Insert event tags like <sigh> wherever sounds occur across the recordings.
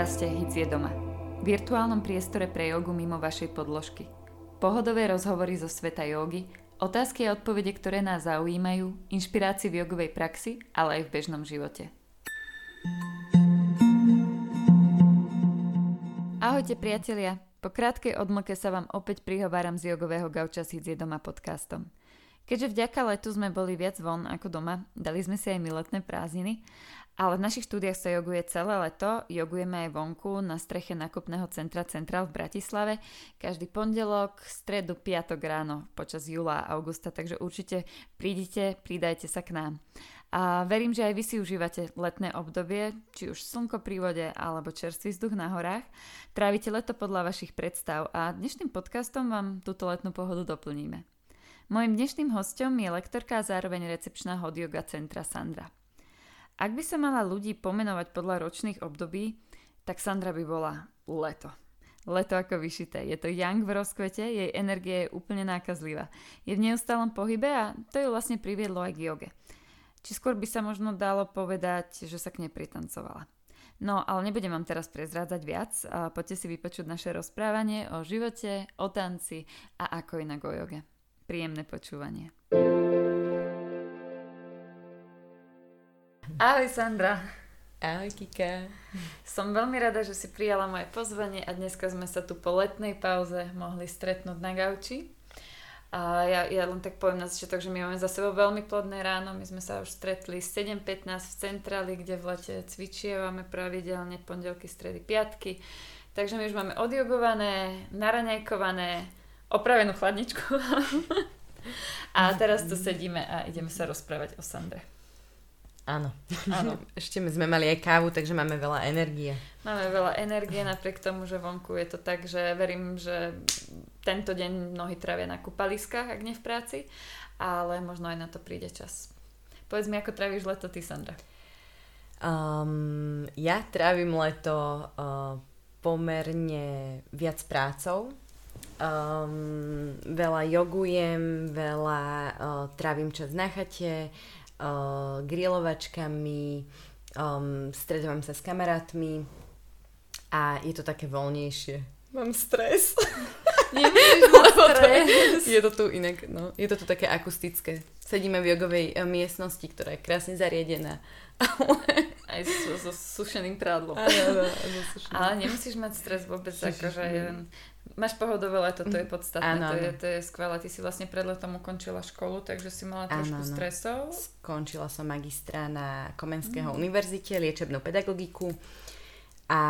V podcaste Hic je doma. Virtuálnom priestore pre jogu mimo vašej podložky. Pohodové rozhovory zo sveta jogy, otázky a odpovede, ktoré nás zaujímajú, inšpirácie v jogovej praxi, ale aj v bežnom živote. Ahojte priatelia, po krátkej odmlke sa vám opäť prihováram z jogového gauča s Hic je doma podcastom. Keďže vďaka letu sme boli viac von ako doma, dali sme si aj my letné prázdniny, ale v našich štúdiách sa joguje celé leto, jogujeme aj vonku na streche nakupného centra Central v Bratislave, každý pondelok, stredu, piatok ráno počas júla a augusta, takže určite prídite, pridajte sa k nám. A verím, že aj vy si užívate letné obdobie, či už slnko pri vode alebo čerstvý vzduch na horách. Trávite leto podľa vašich predstav a dnešným podcastom vám túto letnú pohodu doplníme. Mojím dnešným hostom je lektorka a zároveň recepčná hot yoga centra Sandra. Ak by sa mala ľudí pomenovať podľa ročných období, tak Sandra by bola leto. Leto ako vyšité. Je to young v rozkvete, jej energia je úplne nákazlivá. Je v neustálom pohybe a to ju vlastne priviedlo aj k joge. Či skôr by sa možno dalo povedať, že sa k nej pritancovala. No, ale nebudem vám teraz prezrádzať viac. Poďte si vypočuť naše rozprávanie o živote, o tanci a ako inak o joge. Príjemné počúvanie. Ahoj Sandra. Ahoj Kika. Som veľmi rada, že si prijala moje pozvanie a dneska sme sa tu po letnej pauze mohli stretnúť na gauči. A ja, ja len tak poviem na začiatok, že my máme za sebou veľmi plodné ráno. My sme sa už stretli 7.15 v centráli, kde v lete cvičievame pravidelne pondelky, stredy, piatky. Takže my už máme odjogované, naraňajkované, opravenú chladničku. <laughs> a teraz tu sedíme a ideme sa rozprávať o Sandre. Áno. Áno. Ešte sme mali aj kávu, takže máme veľa energie. Máme veľa energie, napriek tomu, že vonku je to tak, že verím, že tento deň mnohí trávia na kúpaliskách, ak nie v práci, ale možno aj na to príde čas. Povedz mi, ako tráviš leto ty, Sandra? Um, ja trávim leto uh, pomerne viac prácou, Um, veľa jogujem, veľa uh, trávim čas na chate, uh, grilovačkami, um, stredávam sa s kamarátmi a je to také voľnejšie. Mám stres. <laughs> <laughs> stres. je to tu inak, no. Je to tu také akustické. Sedíme v jogovej uh, miestnosti, ktorá je krásne zariadená. <laughs> Aj so, so sušeným prádlom. Áno, Ale nemusíš mať stres vôbec, akože Máš pohodové leto, to je mm, podstatné, ano, to, je, to je skvelé. Ty si vlastne pred letom ukončila školu, takže si mala trošku ano, stresov. Skončila som magistra na Komenského mm. univerzite, liečebnú pedagogiku a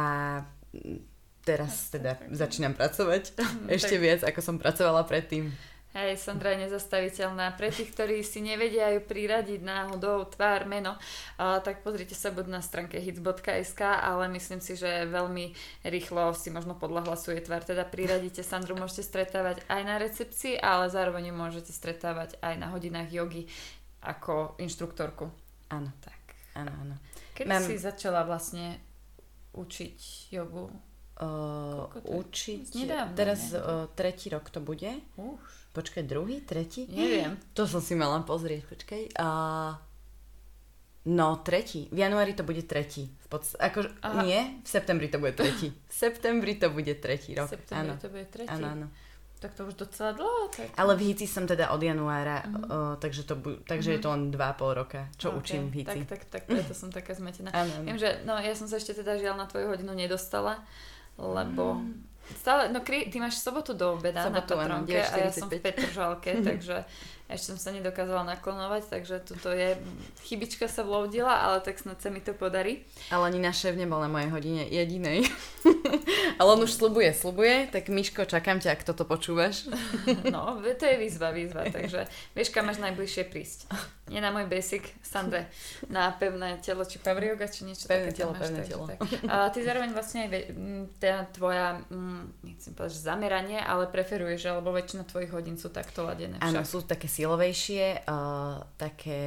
teraz teda začínam pracovať mm, ešte tak... viac, ako som pracovala predtým. Hej, Sandra je nezastaviteľná. Pre tých, ktorí si nevedia ju priradiť náhodou tvár, meno, tak pozrite sa buď na stránke hits.sk, ale myslím si, že veľmi rýchlo si možno podľa hlasu tvár. Teda priradíte Sandru, môžete stretávať aj na recepcii, ale zároveň ju môžete stretávať aj na hodinách jogy ako inštruktorku. Áno. Tak. Áno, áno. Kedy Mám... si začala vlastne učiť jogu? Uh, učiť... Nedávno, teraz uh, tretí rok to bude. Už. Počkaj, druhý, tretí? Neviem. To som si mala pozrieť, počkaj. Uh, no, tretí. V januári to bude tretí. V podst- ako, nie, v septembri to bude tretí. <laughs> V septembri to bude tretí rok. V septembri to bude tretí. Áno, áno. Tak to už docela dlho. Tak... Ale v Hici som teda od januára, uh-huh. uh, takže, to bu- takže uh-huh. je to len 2,5 roka, čo okay. učím v Hici. Tak, tak, tak, preto som taká zmetená. <laughs> Ano, ano. Viem, že no, ja som sa ešte teda žiaľ na tvoju hodinu nedostala, lebo uh-huh Stále, no kry, ty máš sobotu do obeda sobotu, na Patronke a ja som v Petržalke, <laughs> takže ešte som sa nedokázala naklonovať, takže tuto je, chybička sa vloudila, ale tak snad sa mi to podarí. Ale ani náš šéf nebol na mojej hodine jedinej. <laughs> ale on už slubuje, slubuje, tak Miško, čakám ťa, ak toto počúvaš. <laughs> no, to je výzva, výzva, takže vieš, kam máš najbližšie prísť. Nie na môj basic, Sandre, na pevné telo, či power yoga, či niečo pevné také. Telo, máš, pevné telo, A ty zároveň vlastne aj tá tvoja, nechcem povedať, že zameranie, ale preferuješ, alebo väčšina tvojich hodín sú takto ladené. Áno, sú také silovejšie, uh, také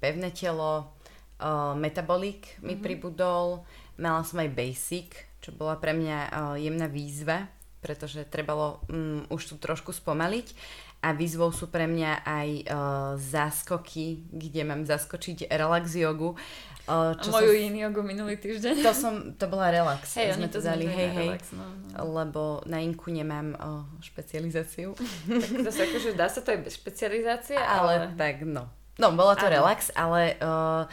pevné telo, uh, metabolik mi mm-hmm. pribudol, mala som aj basic, čo bola pre mňa uh, jemná výzva, pretože trebalo um, už tu trošku spomaliť. A výzvou sú pre mňa aj uh, záskoky, kde mám zaskočiť relax jogu. Uh, čo Moju som, yin jogu minulý týždeň. To, som, to bola relax. Hej, sme to dali, hej, hej. Relax, no, no. Lebo na inku nemám uh, špecializáciu. tak sa akože dá sa to aj bez špecializácie, ale... ale... tak no. No, bola to ano. relax, ale uh,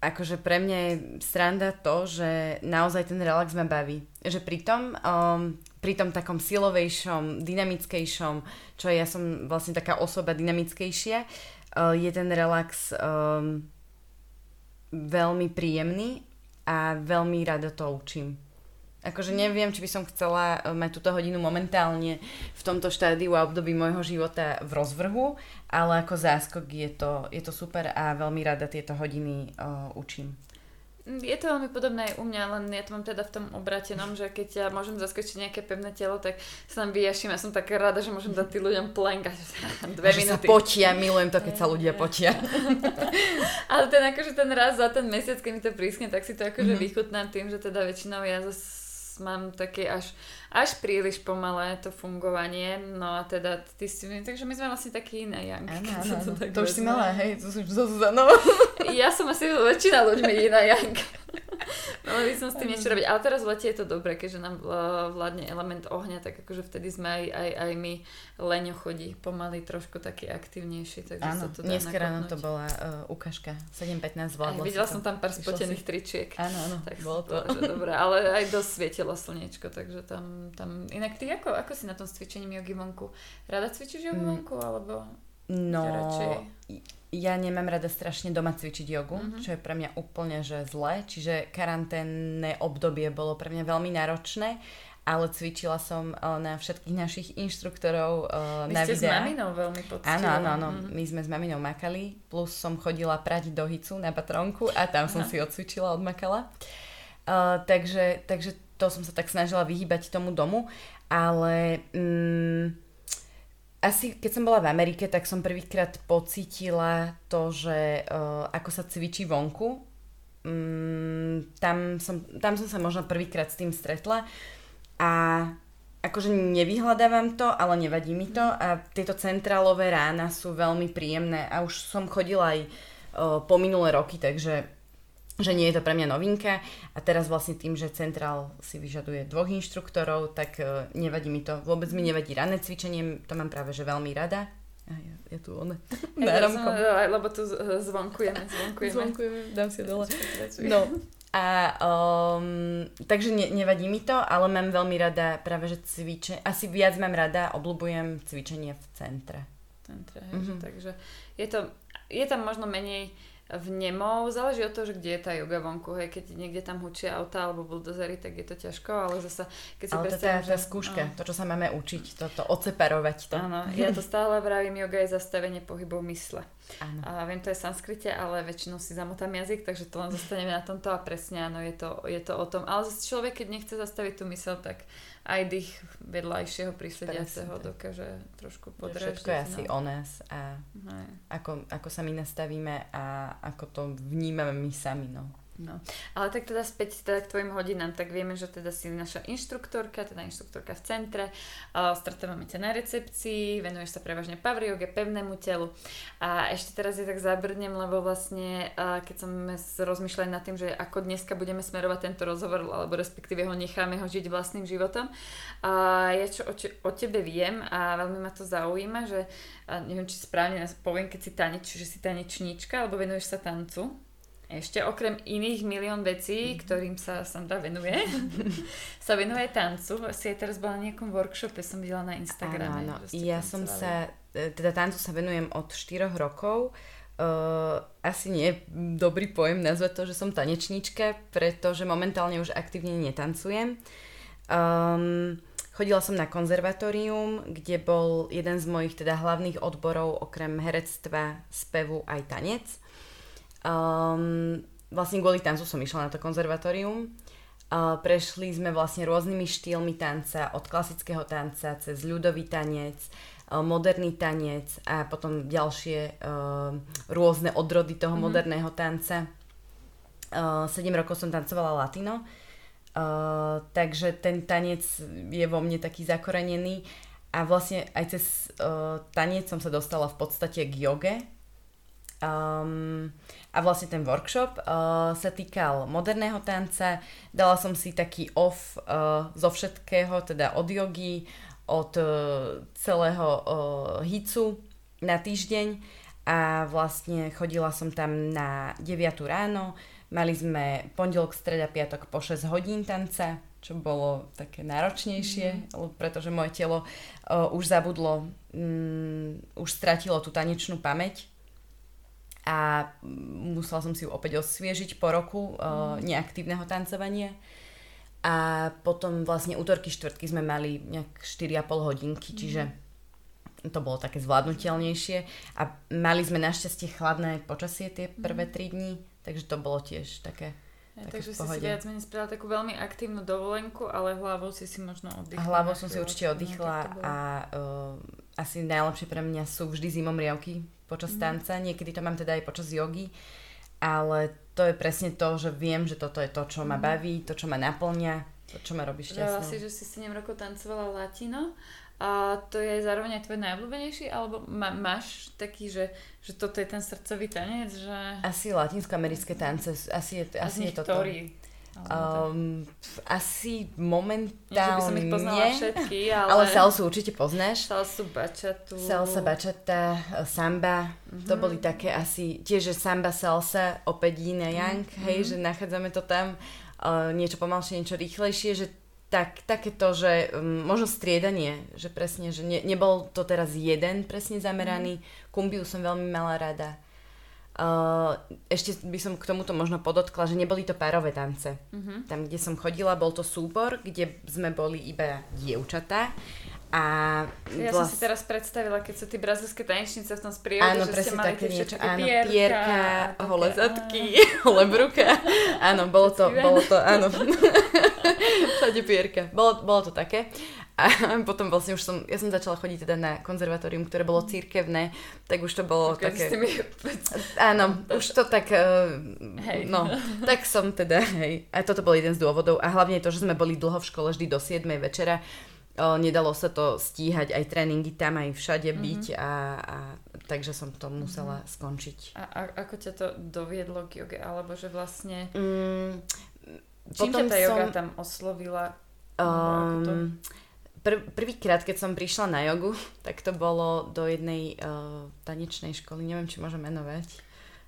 akože pre mňa je sranda to, že naozaj ten relax ma baví. Že pri tom um, pri tom takom silovejšom, dynamickejšom, čo ja som vlastne taká osoba dynamickejšia, uh, je ten relax um, veľmi príjemný a veľmi rada to učím. Akože neviem, či by som chcela eh, mať túto hodinu momentálne v tomto štádiu a období môjho života v rozvrhu, ale ako záskok je to, je to super a veľmi rada tieto hodiny uh, učím. Je to veľmi podobné aj u mňa, len ja to mám teda v tom obratenom, že keď ja môžem zaskočiť nejaké pevné telo, tak sa tam vyjaším. Ja som taká rada, že môžem dať tým ľuďom plenkať <laughs> dve že minúty. sa potia, milujem to, keď sa ľudia potia. <laughs> Ale ten akože ten raz za ten mesiac, keď mi to prískne, tak si to akože mm-hmm. vychutnám tým, že teda väčšinou ja zase mám také až, až príliš pomalé to fungovanie, no a teda ty si, takže my sme vlastne takí iné Jank. Áno, áno, to, to už si malá, hej, to, to, to, <laughs> no. Ja som asi väčšina ľuďmi iná Jank. <laughs> Som s tým niečo robiť. Ale teraz v lete je to dobré, keďže nám vládne element ohňa, tak akože vtedy sme aj, aj, aj my leňo chodí pomaly trošku taký aktívnejší. Takže áno, sa to dá dneska ráno to bola uh, ukážka. 7.15 zvládla Videla som tam pár spotených si... tričiek. Áno, áno. Tak bolo to. Že <laughs> dobré, ale aj dosť svietilo slniečko, takže tam, tam... Inak ty ako, ako si na tom s cvičením jogi vonku? Rada cvičíš jogi mm. vonku, alebo... No, ja nemám rada strašne doma cvičiť jogu, uh-huh. čo je pre mňa úplne že zlé, čiže karanténne obdobie bolo pre mňa veľmi náročné, ale cvičila som uh, na všetkých našich inštruktorov uh, Vy na ste videá. s maminou veľmi poctivo. Áno, áno, áno. Uh-huh. My sme s maminou makali, plus som chodila prať do Hicu na patronku a tam som uh-huh. si odcvičila, odmakala. Uh, takže, takže to som sa tak snažila vyhýbať tomu domu, ale... Um, asi keď som bola v Amerike, tak som prvýkrát pocítila to, že uh, ako sa cvičí vonku. Um, tam, som, tam som sa možno prvýkrát s tým stretla a akože nevyhľadávam to, ale nevadí mi to a tieto centrálové rána sú veľmi príjemné a už som chodila aj uh, po minulé roky, takže že nie je to pre mňa novinka a teraz vlastne tým, že Centrál si vyžaduje dvoch inštruktorov, tak uh, nevadí mi to. Vôbec mi nevadí ranné cvičenie, to mám práve že veľmi rada. A ja, ja tu one. <laughs> Náramkom. Lebo tu zvonkujeme, zvonkujeme. Zvonkujeme, dám si dole. No, a um, takže ne, nevadí mi to, ale mám veľmi rada práve, že cvičenie, asi viac mám rada, obľúbujem cvičenie v centre. V centre, mm-hmm. takže je to, je tam možno menej vnemov. Záleží od toho, že kde je tá yoga vonku. Hej, keď niekde tam hučia auta alebo buldozery, tak je to ťažko, ale zase, keď si ale to je tá skúška, no. to, čo sa máme učiť, to, to odseparovať to. Áno, ja to stále vravím, yoga je zastavenie pohybov mysle. Áno. A viem, to je sanskrite, ale väčšinou si zamotám jazyk, takže to len zostaneme na tomto a presne áno, je to, je to o tom. Ale zase človek, keď nechce zastaviť tú mysel, tak aj dých vedľajšieho prísediaceho dokáže trošku podrežiť. Všetko je asi no. o nás a ako, ako sa my nastavíme a ako to vnímame my sami. No. No, ale tak teda späť teda k tvojim hodinám, tak vieme, že teda si naša inštruktorka, teda inštruktorka v centre, uh, stretávame ťa na recepcii, venuješ sa prevažne pavrioge, pevnému telu a ešte teraz je tak zabrnem, lebo vlastne uh, keď som rozmýšľali nad tým, že ako dneska budeme smerovať tento rozhovor, alebo respektíve ho necháme ho žiť vlastným životom, uh, ja čo o, če- o tebe viem a veľmi ma to zaujíma, že uh, neviem, či správne poviem, keď si taneč, že si tanečníčka, alebo venuješ sa tancu. Ešte okrem iných milión vecí, mm-hmm. ktorým sa Sandra venuje, <laughs> sa venuje tancu. Si aj teraz bola na nejakom workshope, som videla na Instagrame. Áno, áno. Ja tancovali. som sa, e, teda tancu sa venujem od 4 rokov. Uh, asi nie je dobrý pojem nazvať to, že som tanečníčka, pretože momentálne už aktívne netancujem. Um, chodila som na konzervatórium, kde bol jeden z mojich teda hlavných odborov okrem herectva, spevu aj tanec. Um, vlastne kvôli tancu som išla na to konzervatórium. Uh, prešli sme vlastne rôznymi štýlmi tanca, od klasického tanca cez ľudový tanec, uh, moderný tanec a potom ďalšie uh, rôzne odrody toho mm-hmm. moderného tanca. Uh, 7 rokov som tancovala latino, uh, takže ten tanec je vo mne taký zakorenený a vlastne aj cez uh, tanec som sa dostala v podstate k joge. Um, a vlastne ten workshop uh, sa týkal moderného tanca. Dala som si taký off uh, zo všetkého, teda od jogy, od uh, celého uh, hicu na týždeň a vlastne chodila som tam na 9 ráno. Mali sme pondelok, streda, piatok po 6 hodín tanca čo bolo také náročnejšie, mm. pretože moje telo uh, už zabudlo, um, už stratilo tú tanečnú pamäť a musela som si ju opäť osviežiť po roku uh, neaktívneho tancovania. A potom vlastne útorky, štvrtky sme mali nejak 4,5 hodinky, čiže to bolo také zvládnutelnejšie. A mali sme našťastie chladné počasie tie prvé 3 dní, takže to bolo tiež také ja, takže si si viac menej spravila takú veľmi aktívnu dovolenku, ale hlavou si si možno oddychla. Hlavou som si určite oddychla a uh, asi najlepšie pre mňa sú vždy zimomriavky počas mm. tanca, niekedy to mám teda aj počas jogy, ale to je presne to, že viem, že toto je to, čo ma mhm. baví, to, čo ma naplňa, to, čo ma robí šťastnou. si, že si 7 rokov tancovala latino a to je zároveň aj tvoj najobľúbenejší, alebo má, máš taký, že, že toto je ten srdcový tanec, že... Asi latinskoamerické tance, asi je, asi je toto. Ktorý? Um, asi momentálne... Nie, že by som ich poznala všetky, <laughs> ale... Ale salsu určite poznáš. Salsu, bačatu. Salsa, bačata, samba. Mm-hmm. To boli také asi... Tiež, že samba, salsa, opäť yin a yang, mm-hmm. hej, že nachádzame to tam. Uh, niečo pomalšie, niečo rýchlejšie, že tak, takéto, že um, možno striedanie, že presne, že ne, nebol to teraz jeden presne zameraný. Mm. Kumbiu som veľmi mala rada. Uh, ešte by som k tomuto možno podotkla, že neboli to párové tance. Mm-hmm. Tam, kde som chodila, bol to súbor, kde sme boli iba dievčatá a ja vlast... som si teraz predstavila, keď sú tí brazilské tanečnice v tom sprievode, áno, že ste mali také niečo, áno, pierka, pierka holé zadky, <laughs> holé bruka. Áno, bolo to, bolo to, áno. <laughs> Všade pierka. Bolo, bolo to také. A <laughs> potom vlastne už som, ja som začala chodiť teda na konzervatórium, ktoré bolo církevné, tak už to bolo okay, také... Mi... Áno, už to tak... Uh, hej. No, tak som teda, hej. A toto bol jeden z dôvodov. A hlavne to, že sme boli dlho v škole, vždy do 7 večera o, nedalo sa to stíhať, aj tréningy tam, aj všade mm-hmm. byť a, a takže som to musela mm-hmm. skončiť. A, a ako ťa to doviedlo k joge? Alebo že vlastne... Mm, čím ťa tá joga tam oslovila? Um, prv, prvýkrát, keď som prišla na jogu, <laughs> tak to bolo do jednej uh, tanečnej školy, neviem, či môžem menovať.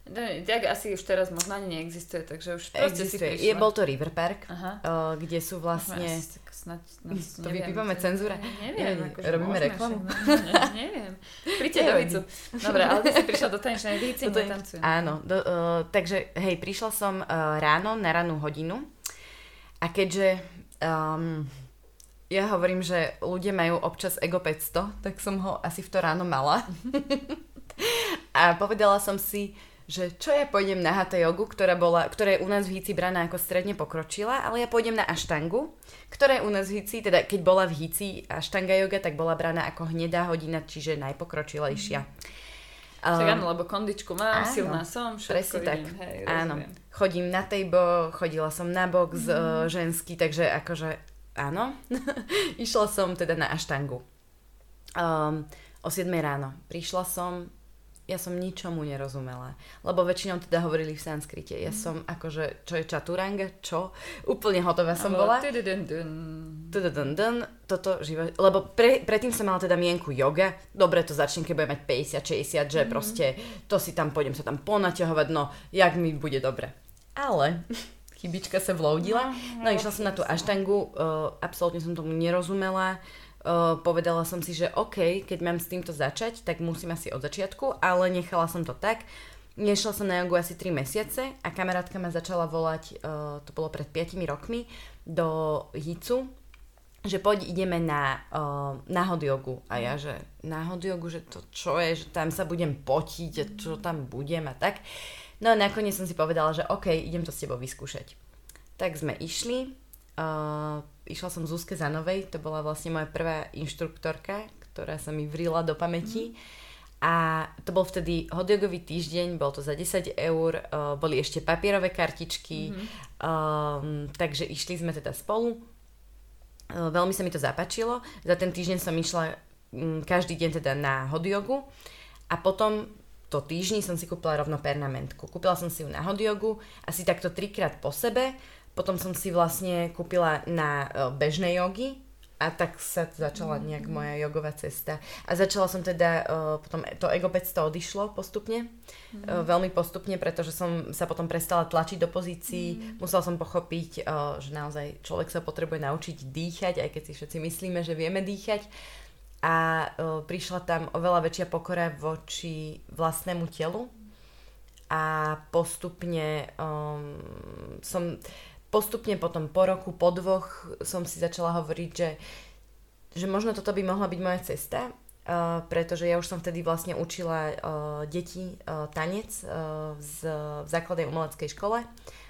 No, tak asi už teraz možno ani neexistuje, takže už proste Existuje. si prišla. Je, bol to River Park, uh, kde sú vlastne... Asi, snad, <laughs> to vypípame cenzúra. Neviem, neviem akože robíme reklamu. Ne, ne, neviem. Príďte do Hicu. Dobre, ale ty si prišla do tanečnej Hici, my tancujem. Áno, do, uh, takže hej, prišla som uh, ráno na ranú hodinu a keďže um, ja hovorím, že ľudia majú občas ego 500, tak som ho asi v to ráno mala. <laughs> a povedala som si, že čo ja pôjdem na hatha jogu, ktorá, bola, ktorá je u nás v Hici braná ako stredne pokročila, ale ja pôjdem na aštangu, ktorá je u nás v Hici, teda keď bola v Hici aštanga yoga, tak bola braná ako hnedá hodina, čiže najpokročilejšia. Mm. Um, áno, lebo kondičku mám, áno, silná som, všetko presne tak. Hej, áno. Chodím na tejbo, chodila som na box mm. uh, ženský, takže akože áno. <laughs> Išla som teda na aštangu. Um, o 7 ráno. Prišla som, ja som ničomu nerozumela. Lebo väčšinou teda hovorili v sanskrite. Ja mm. som akože, čo je čaturanga, čo? Úplne hotová som bola. Toto živo... Lebo pre, predtým som mala teda mienku yoga. Dobre, to začnem, keď budem mať 50, 60, že mm. proste to si tam, pôjdem sa tam ponaťahovať, no, jak mi bude dobre. Ale chybička sa vloudila. No, išla som na tú aštangu, uh, absolútne som tomu nerozumela Uh, povedala som si, že OK, keď mám s týmto začať, tak musím asi od začiatku, ale nechala som to tak. Nešla som na jogu asi 3 mesiace a kamarátka ma začala volať, uh, to bolo pred 5 rokmi, do Hicu, že poď ideme na uh, náhod jogu. A ja, že náhod jogu, že to čo je, že tam sa budem potiť čo tam budem a tak. No a nakoniec som si povedala, že OK, idem to s tebou vyskúšať. Tak sme išli, uh, išla som Zuzke Zanovej, to bola vlastne moja prvá inštruktorka, ktorá sa mi vrila do pamäti. Mm. A to bol vtedy hodiogový týždeň, bol to za 10 eur, uh, boli ešte papierové kartičky, mm-hmm. um, takže išli sme teda spolu. Uh, veľmi sa mi to zapáčilo. Za ten týždeň som išla mm, každý deň teda na hot jogu a potom to týždni som si kúpila rovno pernamentku. Kúpila som si ju na hot jogu, asi takto trikrát po sebe, potom som si vlastne kúpila na e, bežnej jogy, a tak sa začala nejak moja jogová cesta. A začala som teda, uh, potom to Ego 500 odišlo postupne, mm. uh, veľmi postupne, pretože som sa potom prestala tlačiť do pozícií. Mm. Musela som pochopiť, uh, že naozaj človek sa potrebuje naučiť dýchať, aj keď si všetci myslíme, že vieme dýchať. A uh, prišla tam oveľa väčšia pokora voči vlastnému telu. A postupne um, som postupne potom po roku, po dvoch som si začala hovoriť, že, že možno toto by mohla byť moja cesta, uh, pretože ja už som vtedy vlastne učila uh, deti uh, tanec uh, z, v základnej umeleckej škole.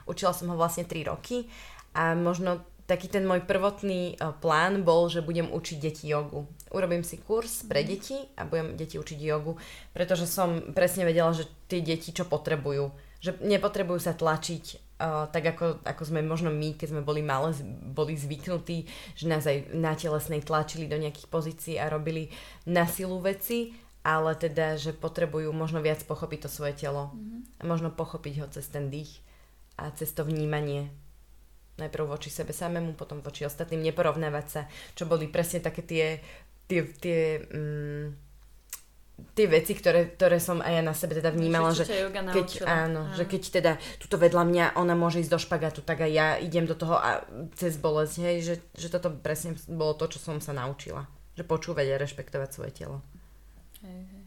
Učila som ho vlastne 3 roky a možno taký ten môj prvotný uh, plán bol, že budem učiť deti jogu. Urobím si kurz pre mhm. deti a budem deti učiť jogu, pretože som presne vedela, že tie deti čo potrebujú. Že nepotrebujú sa tlačiť Uh, tak ako, ako sme možno my, keď sme boli malé, boli zvyknutí, že nás aj na telesnej tlačili do nejakých pozícií a robili na silu veci, ale teda, že potrebujú možno viac pochopiť to svoje telo. Mm-hmm. A možno pochopiť ho cez ten dých a cez to vnímanie. Najprv voči sebe samému, potom voči ostatným, neporovnávať sa, čo boli presne také tie, tie, tie mm, tie veci, ktoré, ktoré som aj ja na sebe teda vnímala, že keď, áno, áno, že keď teda tuto vedľa mňa ona môže ísť do špagatu, tak aj ja idem do toho a cez bolesť, hej, že, že toto presne bolo to, čo som sa naučila. Že počúvať a rešpektovať svoje telo. Hej, hej.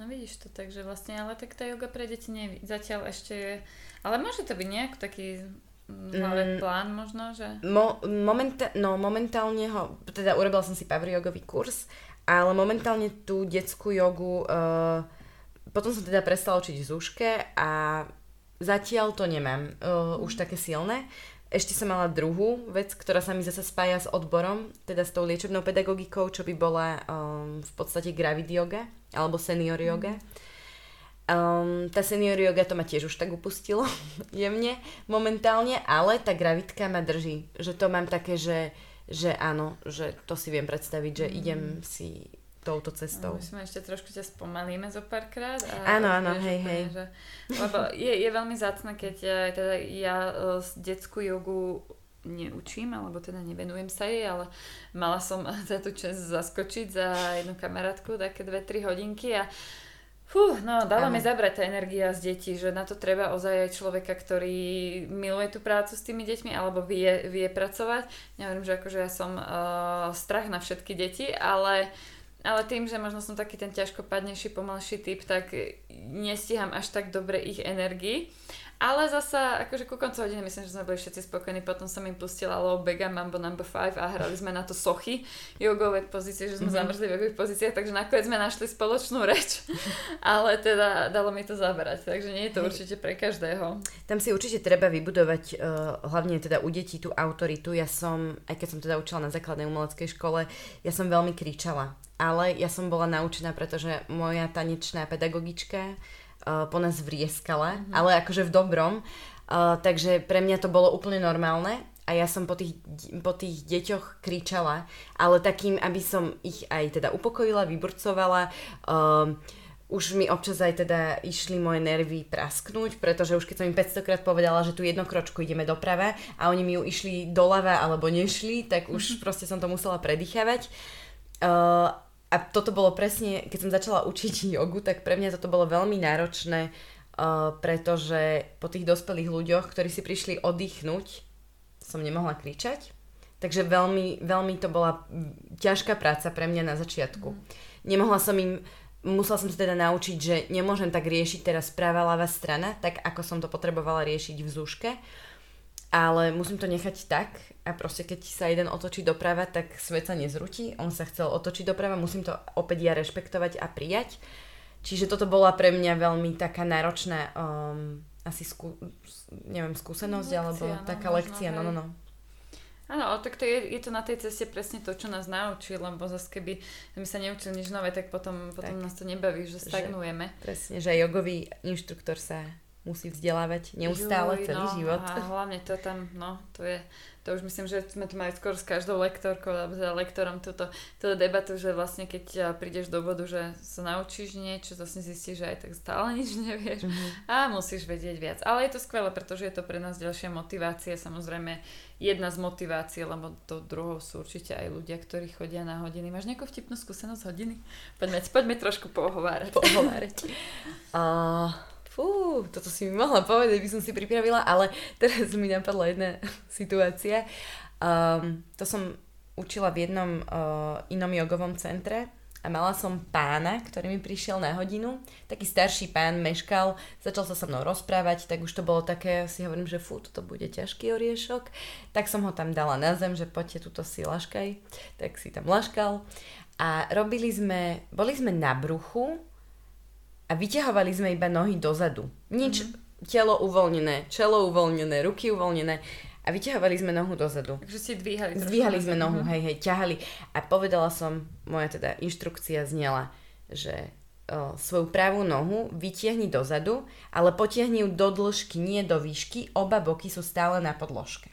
No vidíš to, takže vlastne, ale tak tá yoga pre deti nie, zatiaľ ešte je, ale môže to byť nejak taký mm, plán možno, že... Mo, momenta, no momentálne ho, teda urobila som si power yogový kurz ale momentálne tú detskú jogu, uh, potom som teda prestala učiť Zúške a zatiaľ to nemám uh, mm. už také silné. Ešte som mala druhú vec, ktorá sa mi zase spája s odborom, teda s tou liečebnou pedagogikou, čo by bola um, v podstate gravid yoga alebo senior yoga. Um, tá senior yoga to ma tiež už tak upustilo <laughs> jemne momentálne, ale tá gravidka ma drží. Že to mám také, že že áno, že to si viem predstaviť, že mm. idem si touto cestou. No, my ešte trošku ťa spomalíme zo párkrát. áno, áno, hej, hej. Že, lebo je, je veľmi zácne, keď ja, teda ja e, detskú jogu neučím, alebo teda nevenujem sa jej, ale mala som <laughs> za tú čas zaskočiť za jednu kamarátku také 2-3 hodinky a uh, Fú, no dala mi zabrať tá energia z detí, že na to treba ozaj aj človeka, ktorý miluje tú prácu s tými deťmi alebo vie, vie pracovať. Nehovorím, že akože ja som uh, strach na všetky deti, ale, ale tým, že možno som taký ten ťažkopadnejší, pomalší typ, tak nestíham až tak dobre ich energii. Ale zasa, akože ku koncu hodiny myslím, že sme boli všetci spokojní, potom som im pustila Low Bega Mambo number 5 a hrali sme na to sochy, jogové pozície, že sme mm-hmm. zamrzli v jogových pozíciách, takže nakoniec sme našli spoločnú reč, <laughs> ale teda dalo mi to zaberať, takže nie je to určite pre každého. Tam si určite treba vybudovať uh, hlavne teda u detí tú autoritu. Ja som, aj keď som teda učila na základnej umeleckej škole, ja som veľmi kričala, ale ja som bola naučená, pretože moja tanečná pedagogička uh, po nás vrieskala, mm-hmm. ale akože v dobrom. Uh, takže pre mňa to bolo úplne normálne a ja som po tých, po tých deťoch kričala, ale takým, aby som ich aj teda upokojila, vyburcovala. Uh, už mi občas aj teda išli moje nervy prasknúť, pretože už keď som im 500 krát povedala, že tu jedno kročku ideme doprava a oni mi ju išli doľava alebo nešli, tak už mm-hmm. <laughs> proste som to musela predýchavať. Uh, a toto bolo presne, keď som začala učiť <laughs> jogu, tak pre mňa toto bolo veľmi náročné, uh, pretože po tých dospelých ľuďoch, ktorí si prišli oddychnúť, som nemohla kričať. Takže veľmi, veľmi to bola ťažká práca pre mňa na začiatku. Mm. Nemohla som im, musela som sa teda naučiť, že nemôžem tak riešiť teraz práva ľava strana, tak ako som to potrebovala riešiť v zúške, ale musím to nechať tak a proste keď sa jeden otočí doprava, tak svet sa nezrutí, on sa chcel otočiť doprava, musím to opäť ja rešpektovať a prijať. Čiže toto bola pre mňa veľmi taká náročná um, asi skú, neviem, skúsenosť, lekcia, alebo no, taká možno, lekcia, no, no, no. Áno, tak to je, je to na tej ceste presne to, čo nás naučí, lebo zase keby sme sa neučili nič nové, tak potom, potom tak. nás to nebaví, že stagnujeme. Že, presne, že jogový inštruktor sa musí vzdelávať neustále Juj, celý no, život. A hlavne to tam, no, to je, to už myslím, že sme tu mali skôr s každou lektorkou, alebo teda lektorom túto, túto debatu, že vlastne keď prídeš do bodu, že sa naučíš niečo, zase zistíš, že aj tak stále <laughs> nič nevieš mm-hmm. a musíš vedieť viac. Ale je to skvelé, pretože je to pre nás ďalšia motivácia, samozrejme jedna z motivácií, lebo to druhou sú určite aj ľudia, ktorí chodia na hodiny. Máš nejakú vtipnú skúsenosť hodiny? Poďme, poďme trošku pohovárať. Pohovárať. <laughs> uh... Fú, toto si mi mohla povedať, by som si pripravila, ale teraz mi napadla jedna <laughs> situácia. Um, to som učila v jednom uh, inom jogovom centre a mala som pána, ktorý mi prišiel na hodinu. Taký starší pán meškal, začal sa so mnou rozprávať, tak už to bolo také, si hovorím, že fú, toto bude ťažký oriešok. Tak som ho tam dala na zem, že poďte túto si laškaj. Tak si tam laškal. A robili sme, boli sme na bruchu, a vyťahovali sme iba nohy dozadu. Nič, mm-hmm. telo uvoľnené, čelo uvoľnené, ruky uvoľnené a vyťahovali sme nohu dozadu. Takže si dvíhali Zdvíhali sme nohu, hej, hej, ťahali. A povedala som, moja teda inštrukcia znela, že o, svoju pravú nohu vytiahni dozadu, ale potiahni ju do dĺžky, nie do výšky, oba boky sú stále na podložke.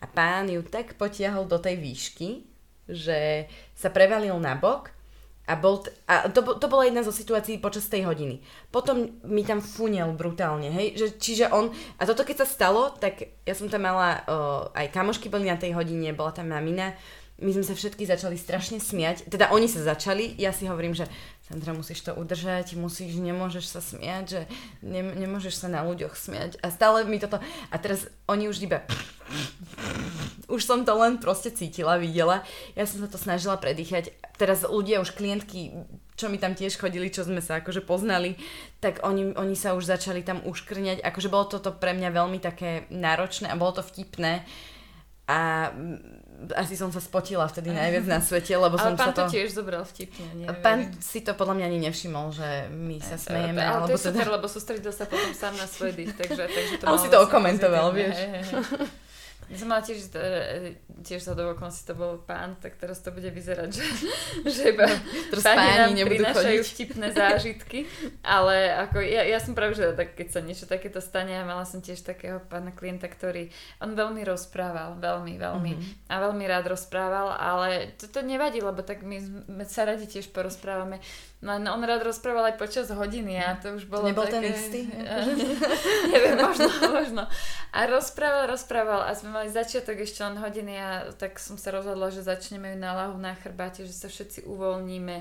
A pán ju tak potiahol do tej výšky, že sa prevalil na bok a, bol t- a to, to bola jedna zo situácií počas tej hodiny. Potom mi tam funel brutálne, hej. Že, čiže on, a toto keď sa stalo, tak ja som tam mala, uh, aj kamošky boli na tej hodine, bola tam mamina, my sme sa všetky začali strašne smiať. Teda oni sa začali, ja si hovorím, že Sandra, musíš to udržať, musíš, nemôžeš sa smiať, že ne, nemôžeš sa na ľuďoch smiať. A stále mi toto... A teraz oni už iba... Už som to len proste cítila, videla. Ja som sa to snažila predýchať. Teraz ľudia, už klientky, čo mi tam tiež chodili, čo sme sa akože poznali, tak oni, oni sa už začali tam uškrňať. Akože bolo toto pre mňa veľmi také náročné a bolo to vtipné. A asi som sa spotila vtedy najviac na svete, lebo som ale pán sa to... tiež zobral vtipne, neviem. Pán si to podľa mňa ani nevšimol, že my sa smejeme. Ale to je teda... super, lebo sústredil sa potom sám na svoj dých, takže, takže to <laughs> On si to okomentoval, vieš. Hej, hej. <laughs> Ja som mala tiež, e, tiež sa do si to bol pán, tak teraz to bude vyzerať, že, <laughs> že iba teraz páni nám prinášajú chodiť. vtipné zážitky, ale ako ja, ja som práve, že tak, keď sa niečo takéto stane, a mala som tiež takého pána klienta, ktorý, on veľmi rozprával, veľmi, veľmi mm-hmm. a veľmi rád rozprával, ale to, to nevadí, lebo tak my, my sa radi tiež porozprávame No, no on rád rozprával aj počas hodiny a to už bolo to nebol také... ten istý? <laughs> neviem, možno, možno. A rozprával, rozprával a sme mali začiatok ešte len hodiny a tak som sa rozhodla, že začneme ju na lahu na chrbáte, že sa všetci uvoľníme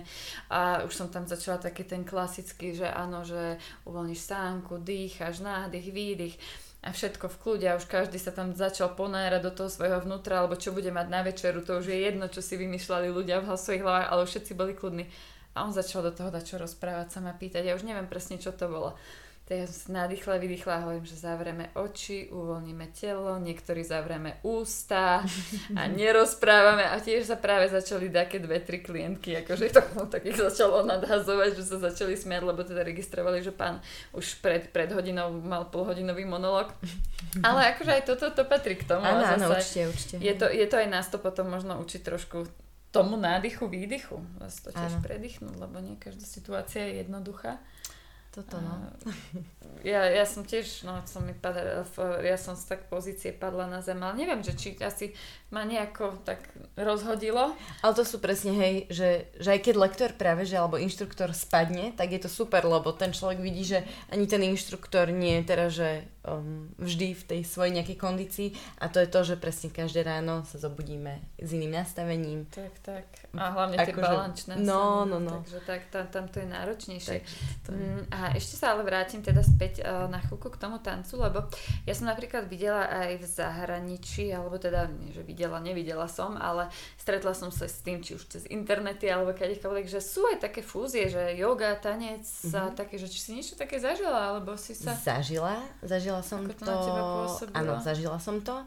a už som tam začala taký ten klasický, že áno, že uvoľníš sánku, dýcháš, nádych, výdych a všetko v kľude a už každý sa tam začal ponárať do toho svojho vnútra, alebo čo bude mať na večeru, to už je jedno, čo si vymýšľali ľudia v svojich hlavách, ale všetci boli kľudní. A on začal do toho dať čo rozprávať, sa ma pýtať. Ja už neviem presne, čo to bolo. Tak ja som sa nadýchla, vydýchla a hovorím, že zavrieme oči, uvoľníme telo, niektorí zavrieme ústa a <laughs> nerozprávame. A tiež sa práve začali také dve, tri klientky, akože to no, tak ich začalo nadhazovať, že sa začali smiať, lebo teda registrovali, že pán už pred, pred hodinou mal polhodinový monolog. Ale akože aj toto to patrí k tomu. Áno, áno, určite, určite. Je to, je to aj nás to potom možno učiť trošku tomu nádychu, výdychu. Vás to tiež predýchnuť, lebo nie každá situácia je jednoduchá. Toto no. Ja, ja som tiež, no som mi padala, ja som z tak pozície padla na zem, ale neviem, že či asi ma nejako tak rozhodilo. Ale to sú presne, hej, že, že aj keď lektor práve, že alebo inštruktor spadne, tak je to super, lebo ten človek vidí, že ani ten inštruktor nie je teraz, že um, vždy v tej svojej nejakej kondícii a to je to, že presne každé ráno sa zobudíme s iným nastavením. Tak, tak. A hlavne tie že... balančné. No, no, no. Takže tak, tam, tam to je náročnejšie. Tak, to je... Mm, a ešte sa ale vrátim teda späť uh, na chvíľku k tomu tancu, lebo ja som napríklad videla aj v zahraničí, alebo teda, nie, že videla, nevidela som, ale stretla som sa s tým, či už cez internety alebo kedykoľvek, že sú aj také fúzie, že yoga, tanec mm-hmm. a také, že či si niečo také zažila, alebo si sa... Zažila, zažila zažila som Ako to. to... Áno, zažila som to.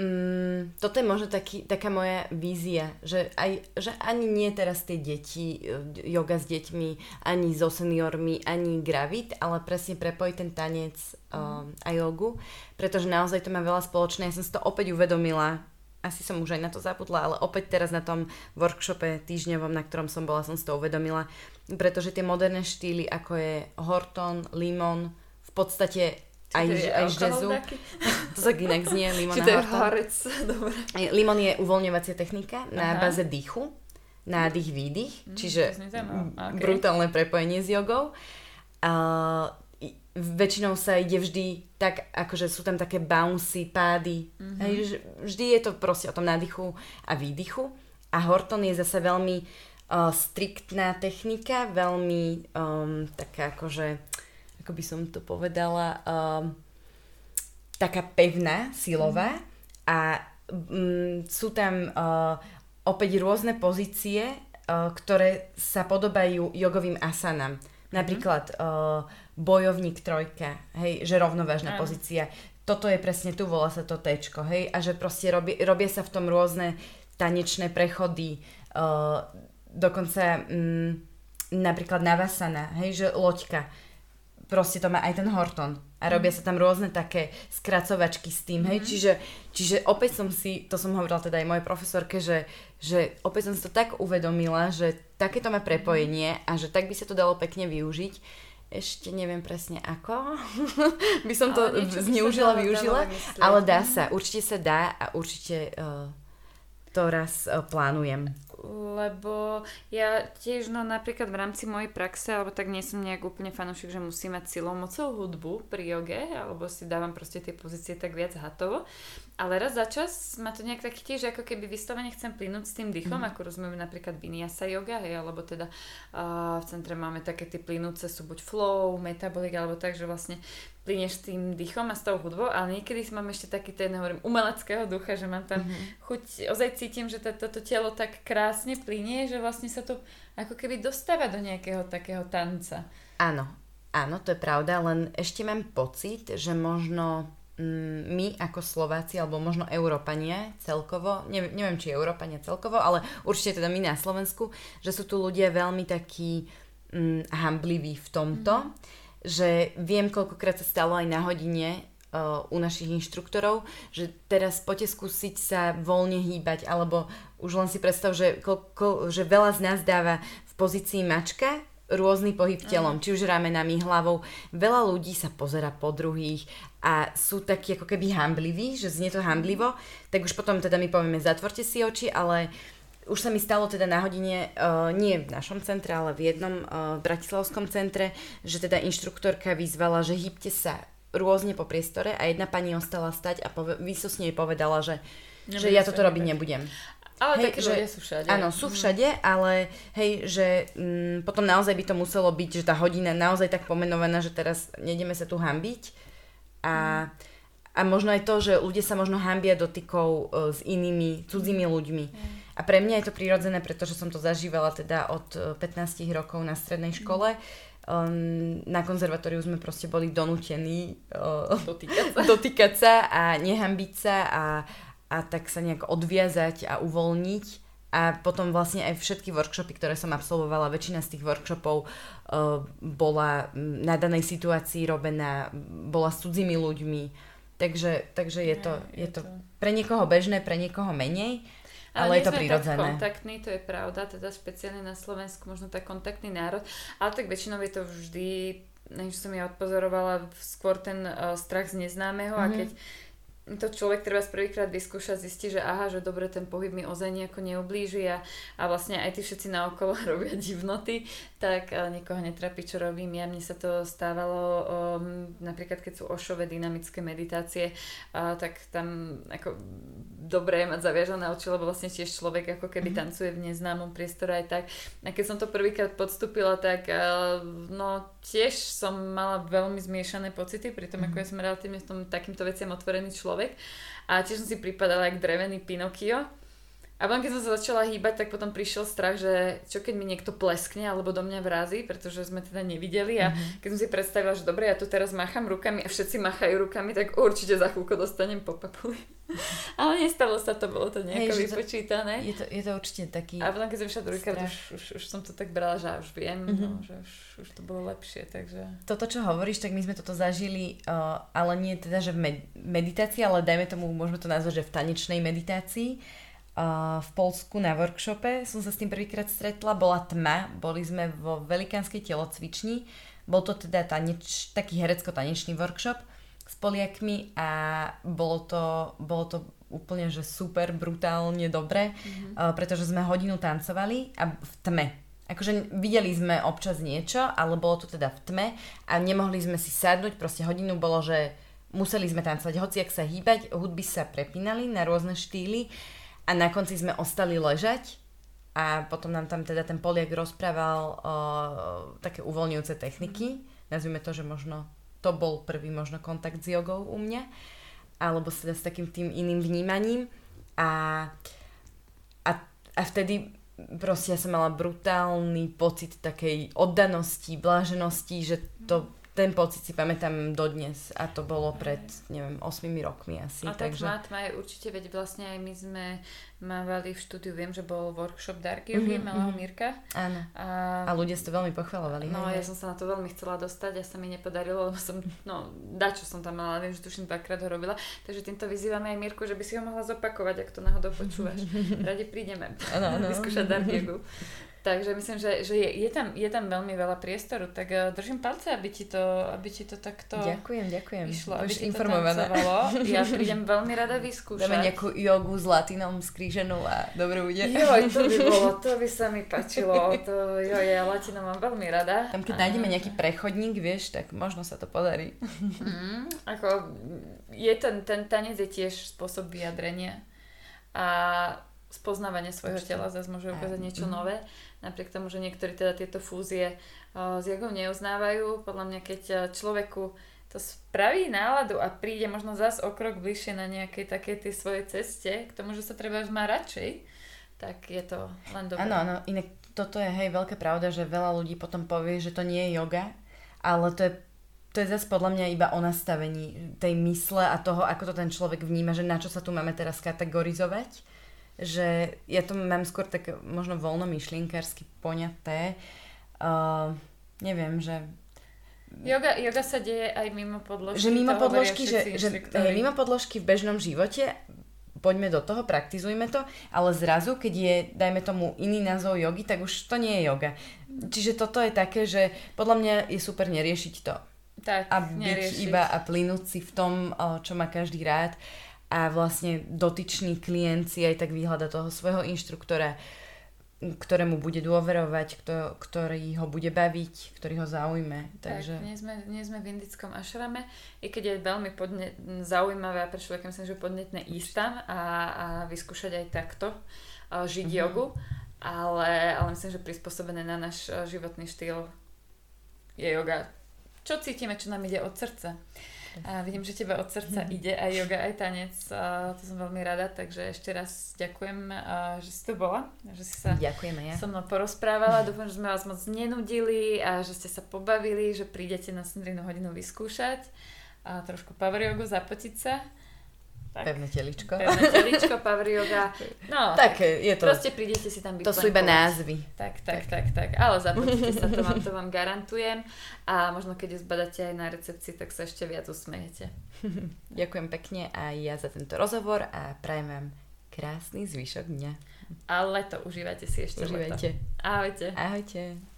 Mm, toto je možno taký, taká moja vízia, že, aj, že ani nie teraz tie deti, e, yoga s deťmi, ani so seniormi, ani gravid, ale presne prepojiť ten tanec um, a jogu, pretože naozaj to má veľa spoločné. Ja som si to opäť uvedomila, asi som už aj na to zabudla, ale opäť teraz na tom workshope týždňovom, na ktorom som bola, som si to uvedomila, pretože tie moderné štýly, ako je Horton, Limon, v podstate aj, aj jazzu. <laughs> to sa inak znie, limon Či to je horec, dobre. Limon je uvoľňovacia technika na Aha. báze dýchu, nádych, výdych, mm, čiže okay. brutálne prepojenie s jogou. Uh, väčšinou sa ide vždy tak, akože sú tam také bouncy, pády. Mm-hmm. Hej, vždy je to proste o tom nádychu a výdychu. A Horton je zase veľmi uh, striktná technika, veľmi um, taká akože ako by som to povedala, uh, taká pevná, silová mm. a um, sú tam uh, opäť rôzne pozície, uh, ktoré sa podobajú jogovým asanám. Napríklad uh, bojovník trojka, hej, že rovnovážna mm. pozícia. Toto je presne tu, volá sa to tečko, hej, a že proste robí, robia sa v tom rôzne tanečné prechody, uh, dokonca um, napríklad navasana, hej, že loďka proste to má aj ten Horton. A robia sa tam rôzne také skracovačky s tým, hej, mm-hmm. čiže, čiže opäť som si, to som hovorila teda aj mojej profesorke, že, že opäť som si to tak uvedomila, že takéto má prepojenie a že tak by sa to dalo pekne využiť. Ešte neviem presne ako. <laughs> By som to zneužila, využila, ale dá sa, určite sa dá a určite uh, to raz uh, plánujem lebo ja tiež, no napríklad v rámci mojej praxe, alebo tak nie som nejak úplne fanúšik, že musím mať silou mocou hudbu pri joge, alebo si dávam proste tie pozície tak viac hatovo. Ale raz za čas ma to nejak taký tiež, ako keby vyslovene chcem plynúť s tým dýchom, mm. ako rozumiem napríklad vinyasa yoga, hej, alebo teda uh, v centre máme také tie plynúce sú buď flow, metabolic, alebo tak, že vlastne plyneš s tým dýchom a s tou hudbou, ale niekedy mám ešte taký ten, hovorím, umeleckého ducha, že mám tam mm-hmm. chuť, ozaj cítim, že to, toto telo tak krásne plynie, že vlastne sa to ako keby dostáva do nejakého takého tanca. Áno, áno, to je pravda, len ešte mám pocit, že možno Mm, my ako Slováci, alebo možno Európania celkovo, neviem, neviem či Európania celkovo, ale určite teda my na Slovensku, že sú tu ľudia veľmi takí mm, hambliví v tomto, mm-hmm. Že viem, koľkokrát sa stalo aj na hodine uh, u našich inštruktorov, že teraz poďte skúsiť sa voľne hýbať, alebo už len si predstav, že, ko, ko, že veľa z nás dáva v pozícii mačka rôzny pohyb telom, či už ramenami, hlavou. Veľa ľudí sa pozera po druhých a sú takí ako keby hambliví, že znie to hamblivo, tak už potom teda my povieme zatvorte si oči, ale už sa mi stalo teda na hodine, uh, nie v našom centre, ale v jednom uh, bratislavskom centre, že teda inštruktorka vyzvala, že hýbte sa rôzne po priestore a jedna pani ostala stať a pove- výsosne jej povedala, že, že ja toto robiť nebudem. Ale hej, také že, ľudia sú všade. Áno, sú mhm. všade, ale hej, že m, mm, potom naozaj by to muselo byť, že tá hodina naozaj tak pomenovaná, že teraz nejdeme sa tu hambiť. A, mm. a možno aj to, že ľudia sa možno hambia dotykov uh, s inými cudzími ľuďmi. Mm. A pre mňa je to prirodzené, pretože som to zažívala teda od 15 e, rokov na strednej škole. Um, na konzervatóriu sme proste boli donútení uh, dotýkať, sa. <laughs> dotýkať sa a nehambiť sa a, a tak sa nejak odviazať a uvoľniť. A potom vlastne aj všetky workshopy, ktoré som absolvovala, väčšina z tých workshopov uh, bola na danej situácii robená, bola s cudzími ľuďmi. Takže, takže je, to, je, to pre niekoho bežné, pre niekoho menej. Ale, ale je to prirodzené. Tak kontaktný, to je pravda, teda špeciálne na Slovensku, možno tak kontaktný národ, ale tak väčšinou je to vždy, než som ja odpozorovala, skôr ten uh, strach z neznámeho mm-hmm. a mhm. keď to človek treba prvýkrát vyskúša, zistí, že aha, že dobre, ten pohyb mi ozaj nejako neublíži a, a vlastne aj tí všetci naokolo <laughs> robia divnoty, tak nikoho netrapí, čo robím ja. Mne sa to stávalo um, napríklad, keď sú ošové dynamické meditácie, uh, tak tam ako dobré mať zaviažané oči, lebo vlastne tiež človek ako keby mm-hmm. tancuje v neznámom priestore aj tak. A keď som to prvýkrát podstúpila, tak uh, no tiež som mala veľmi zmiešané pocity, pritom mm-hmm. ako ja som relatívne v tom takýmto veciam otvorený človek. A tiež som si pripadala ako drevený Pinokio. A potom, keď som sa začala hýbať, tak potom prišiel strach, že čo keď mi niekto pleskne alebo do mňa vrazí, pretože sme teda nevideli a mm-hmm. keď som si predstavila, že dobre, ja tu teraz machám rukami a všetci machajú rukami, tak určite za chvíľku dostanem po papuli. <laughs> Ale nestalo sa to, bolo to nejako Hej, vypočítané. Je to, je to určite taký A potom, keď som išla druhýkrát, už, už, už som to tak brala, že už viem, mm-hmm. no, že už, už to bolo lepšie, takže... Toto, čo hovoríš, tak my sme toto zažili, uh, ale nie teda, že v med- meditácii, ale dajme tomu, môžeme to nazvať, že v tanečnej meditácii v Polsku na workshope som sa s tým prvýkrát stretla, bola tma, boli sme vo velikánskej telocvični, bol to teda taneč, taký herecko-tanečný workshop, s Poliakmi a bolo to, bolo to úplne, že super, brutálne dobre, mm-hmm. pretože sme hodinu tancovali a v tme. Akože videli sme občas niečo, ale bolo to teda v tme a nemohli sme si sadnúť, proste hodinu bolo, že museli sme tancovať, hoci ak sa hýbať, hudby sa prepínali na rôzne štýly a na konci sme ostali ležať a potom nám tam teda ten Poliak rozprával uh, také uvoľňujúce techniky, nazvime to, že možno to bol prvý možno kontakt s jogou u mňa alebo teda s takým tým iným vnímaním. A, a, a vtedy proste ja som mala brutálny pocit takej oddanosti, bláženosti, že to ten pocit si pamätám dodnes a to bolo pred, neviem, 8 rokmi asi. A tak takže... tma, tma je určite, veď vlastne aj my sme mávali v štúdiu, viem, že bol workshop Dark Yogi, mm-hmm, malého mm-hmm. Mirka. Áno. A... a ľudia si to veľmi pochvalovali. No, hej, ja som sa na to veľmi chcela dostať a sa mi nepodarilo, lebo som, no, dačo som tam mala, viem, že tuším dvakrát ho robila, takže týmto vyzývame aj Mirku, že by si ho mohla zopakovať, ak to náhodou počúvaš. <laughs> Radi prídeme ano, ano. vyskúšať Dark Yogu. <laughs> Takže myslím, že, že je, je, tam, je tam veľmi veľa priestoru, tak uh, držím palce, aby ti to, aby ti to takto ďakujem, ďakujem. išlo, aby ti informovaná. to. <laughs> Ja prídem veľmi rada vyskúšať. Dáme nejakú jogu s latinom skríženú a dobre bude. Joj, to by bolo, <laughs> to by sa mi páčilo. To, jo, ja latinom mám veľmi rada. Tam keď a... nájdeme nejaký prechodník, vieš, tak možno sa to podarí. Mm, ako je ten, ten tanec je tiež spôsob vyjadrenia a spoznávanie svojho Určite. tela zase môže ukázať niečo mm. nové napriek tomu, že niektorí teda tieto fúzie s jogou neuznávajú. Podľa mňa, keď človeku to spraví náladu a príde možno zas o krok bližšie na nejakej takej tej svojej ceste, k tomu, že sa treba má radšej, tak je to len dobré. Áno, áno, inak toto je hej veľká pravda, že veľa ľudí potom povie, že to nie je yoga, ale to je to je zase podľa mňa iba o nastavení tej mysle a toho, ako to ten človek vníma, že na čo sa tu máme teraz kategorizovať že ja to mám skôr tak možno voľno myšlienkársky poňaté. Uh, neviem, že Yoga, yoga sa deje aj mimo podložky. Že mimo podložky, že, že hej, mimo podložky v bežnom živote poďme do toho, praktizujme to, ale zrazu, keď je, dajme tomu, iný názov jogy, tak už to nie je yoga. Čiže toto je také, že podľa mňa je super neriešiť to. Tak, a byť neriešiť. iba a plynúť si v tom, čo má každý rád a vlastne dotyčný klient si aj tak vyhľada toho svojho inštruktora, ktorému bude dôverovať, kto, ktorý ho bude baviť, ktorý ho zaujme. Takže... Tak, nie sme, nie sme v indickom ašrame, i keď je veľmi podne, zaujímavé a pre človeka myslím, že podnetné ísť tam a, a vyskúšať aj takto a žiť mm-hmm. jogu, ale, ale myslím, že prispôsobené na náš životný štýl je yoga. Čo cítime, čo nám ide od srdca. A vidím, že teba od srdca mhm. ide aj yoga, aj tanec. A to som veľmi rada, takže ešte raz ďakujem, že si tu bola. Že si sa Ďakujeme ja. so mnou porozprávala. <laughs> Dúfam, že sme vás moc nenudili a že ste sa pobavili, že prídete na Sandrinu hodinu vyskúšať a trošku power jogu, zapotiť sa. Tak. Pevné teličko. Pevné teličko, <laughs> power yoga. No, tak je to. Proste prídete si tam byť. To sú iba názvy. Tak, tak, tak, tak. tak. Ale započíte <laughs> sa, to vám, to vám garantujem. A možno keď ju zbadáte aj na recepcii, tak sa ešte viac usmejete. <laughs> Ďakujem pekne aj ja za tento rozhovor a prajem vám krásny zvyšok dňa. A leto, užívajte si ešte Užívajte. leto. Ahojte. Ahojte.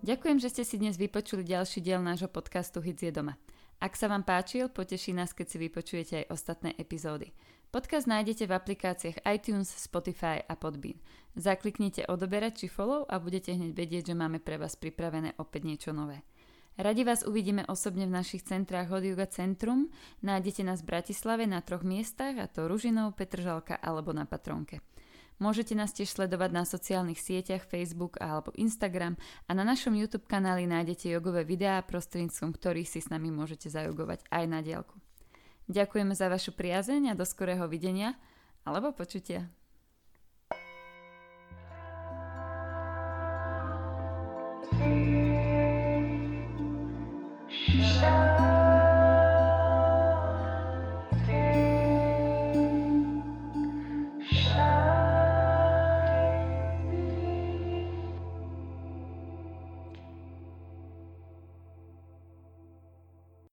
Ďakujem, že ste si dnes vypočuli ďalší diel nášho podcastu Hits je doma. Ak sa vám páčil, poteší nás, keď si vypočujete aj ostatné epizódy. Podcast nájdete v aplikáciách iTunes, Spotify a Podbean. Zakliknite odoberať či follow a budete hneď vedieť, že máme pre vás pripravené opäť niečo nové. Radi vás uvidíme osobne v našich centrách Hot Yoga Centrum. Nájdete nás v Bratislave na troch miestach, a to Ružinov, Petržalka alebo na Patronke. Môžete nás tiež sledovať na sociálnych sieťach Facebook alebo Instagram a na našom YouTube kanáli nájdete jogové videá, prostredníctvom ktorých si s nami môžete zajogovať aj na diálku. Ďakujeme za vašu priazeň a do skorého videnia alebo počutia. thank